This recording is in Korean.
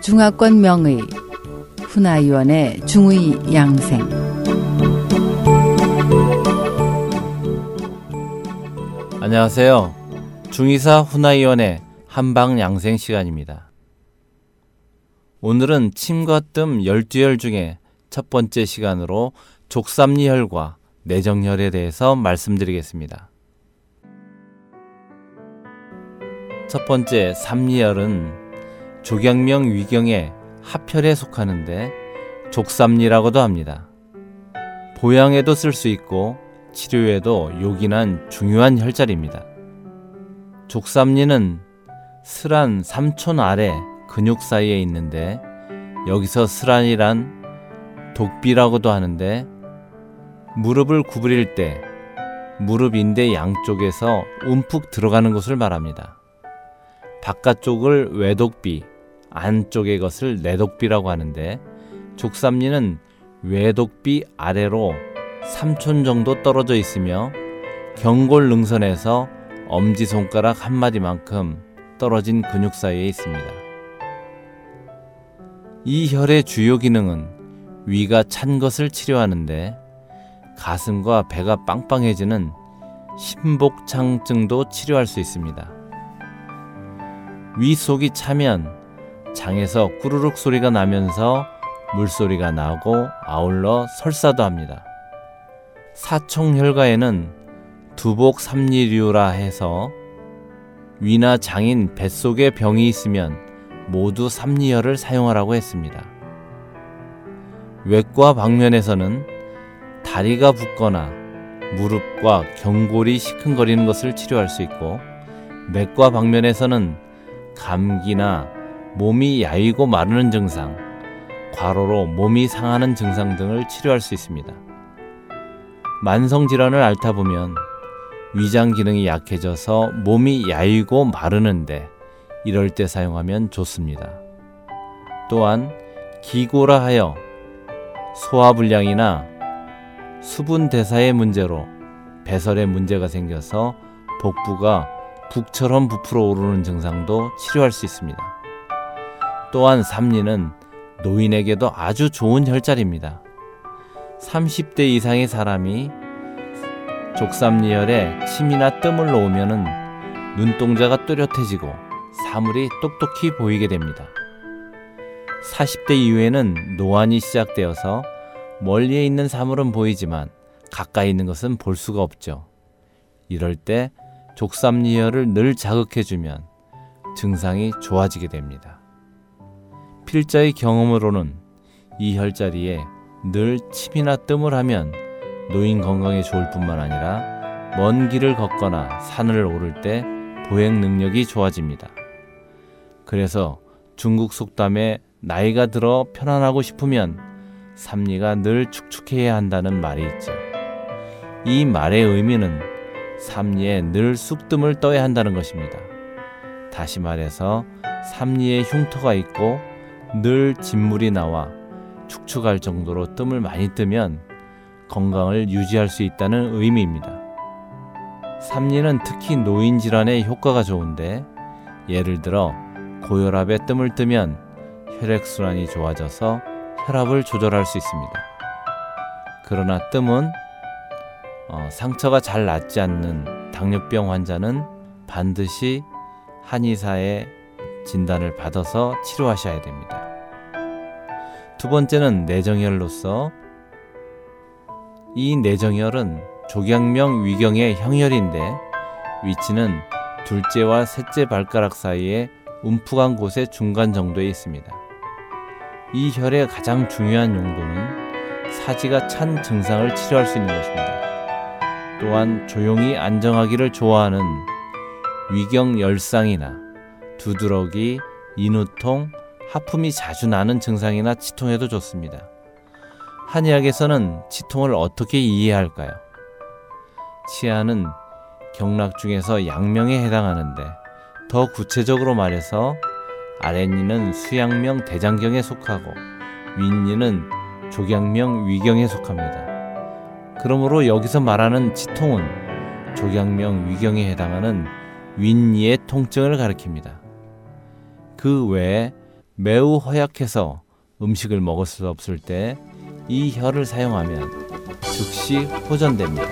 중화권 명의 훈아위원의 중의 양생 안녕하세요. 중의사 훈아위원의 한방 양생 시간입니다. 오늘은 침과 뜸 12열 중에 첫 번째 시간으로 족삼리혈과 내정혈에 대해서 말씀드리겠습니다. 첫 번째 삼리혈은 조경명 위경의 합혈에 속하는데 족삼리라고도 합니다. 보양에도 쓸 수 있고 치료에도 요긴한 중요한 혈자리입니다. 족삼리는 슬한 삼촌 아래 근육 사이에 있는데 여기서 슬한이란 독비라고도 하는데 무릎을 구부릴 때 무릎 인대 양쪽에서 움푹 들어가는 것을 말합니다. 바깥쪽을 외독비, 안쪽의 것을 내독비라고 하는데 족삼리는 외독비 아래로 3촌 정도 떨어져 있으며 경골 능선에서 엄지손가락 한 마디만큼 떨어진 근육 사이에 있습니다. 이 혈의 주요 기능은 위가 찬 것을 치료하는데 가슴과 배가 빵빵해지는 심복창증도 치료할 수 있습니다. 위 속이 차면 장에서 꾸르륵 소리가 나면서 물소리가 나고 아울러 설사도 합니다. 사총혈가에는 두복 삼리류라 해서 위나 장인 뱃속에 병이 있으면 모두 삼리혈을 사용하라고 했습니다. 외과 방면에서는 다리가 붓거나 무릎과 경골이 시큰거리는 것을 치료할 수 있고 맥과 방면에서는 감기나 몸이 야위고 마르는 증상, 과로로 몸이 상하는 증상 등을 치료할 수 있습니다. 만성 질환을 앓다 보면 위장 기능이 약해져서 몸이 야위고 마르는데 이럴 때 사용하면 좋습니다. 또한 기고라 하여 소화 불량이나 수분 대사의 문제로 배설에 문제가 생겨서 복부가 북처럼 부풀어 오르는 증상도 치료할 수 있습니다. 또한 삼리는 노인에게도 아주 좋은 혈자리입니다. 30대 이상의 사람이 족삼리혈에 침이나 뜸을 놓으면 눈동자가 또렷해지고 사물이 똑똑히 보이게 됩니다. 40대 이후에는 노안이 시작되어서 멀리에 있는 사물은 보이지만 가까이 있는 것은 볼 수가 없죠. 이럴 때 족삼리혈을 늘 자극해주면 증상이 좋아지게 됩니다. 필자의 경험으로는 이 혈자리에 늘 침이나 뜸을 하면 노인 건강에 좋을 뿐만 아니라 먼 길을 걷거나 산을 오를 때 보행 능력이 좋아집니다. 그래서 중국 속담에 나이가 들어 편안하고 싶으면 삼리가 늘 축축해야 한다는 말이 있죠. 이 말의 의미는 삼리에 늘 쑥뜸을 떠야 한다는 것입니다. 다시 말해서 삼리에 흉터가 있고 늘 진물이 나와 축축할 정도로 뜸을 많이 뜨면 건강을 유지할 수 있다는 의미입니다. 삼리는 특히 노인 질환에 효과가 좋은데 예를 들어 고혈압에 뜸을 뜨면 혈액순환이 좋아져서 혈압을 조절할 수 있습니다. 그러나 뜸은 어, 상처가 잘 낫지 않는 당뇨병 환자는 반드시 한의사의 진단을 받아서 치료하셔야 됩니다. 두 번째는 내정혈로서 이 내정혈은 조경명 위경의 형혈인데 위치는 둘째와 셋째 발가락 사이에 움푹한 곳의 중간 정도에 있습니다. 이 혈의 가장 중요한 용도는 사지가 찬 증상을 치료할 수 있는 것입니다. 또한 조용히 안정하기를 좋아하는 위경 열상이나 두드러기, 인후통, 하품이 자주 나는 증상이나 치통에도 좋습니다. 한의학에서는 치통을 어떻게 이해할까요? 치아는 경락 중에서 양명에 해당하는데 더 구체적으로 말해서 아랫니는 수양명 대장경에 속하고 윗니는 조경명 위경에 속합니다. 그러므로 여기서 말하는 치통은 조경명 위경에 해당하는 윗니의 통증을 가리킵니다. 그 외에 매우 허약해서 음식을 먹을 수 없을 때 이 혀를 사용하면 즉시 호전됩니다.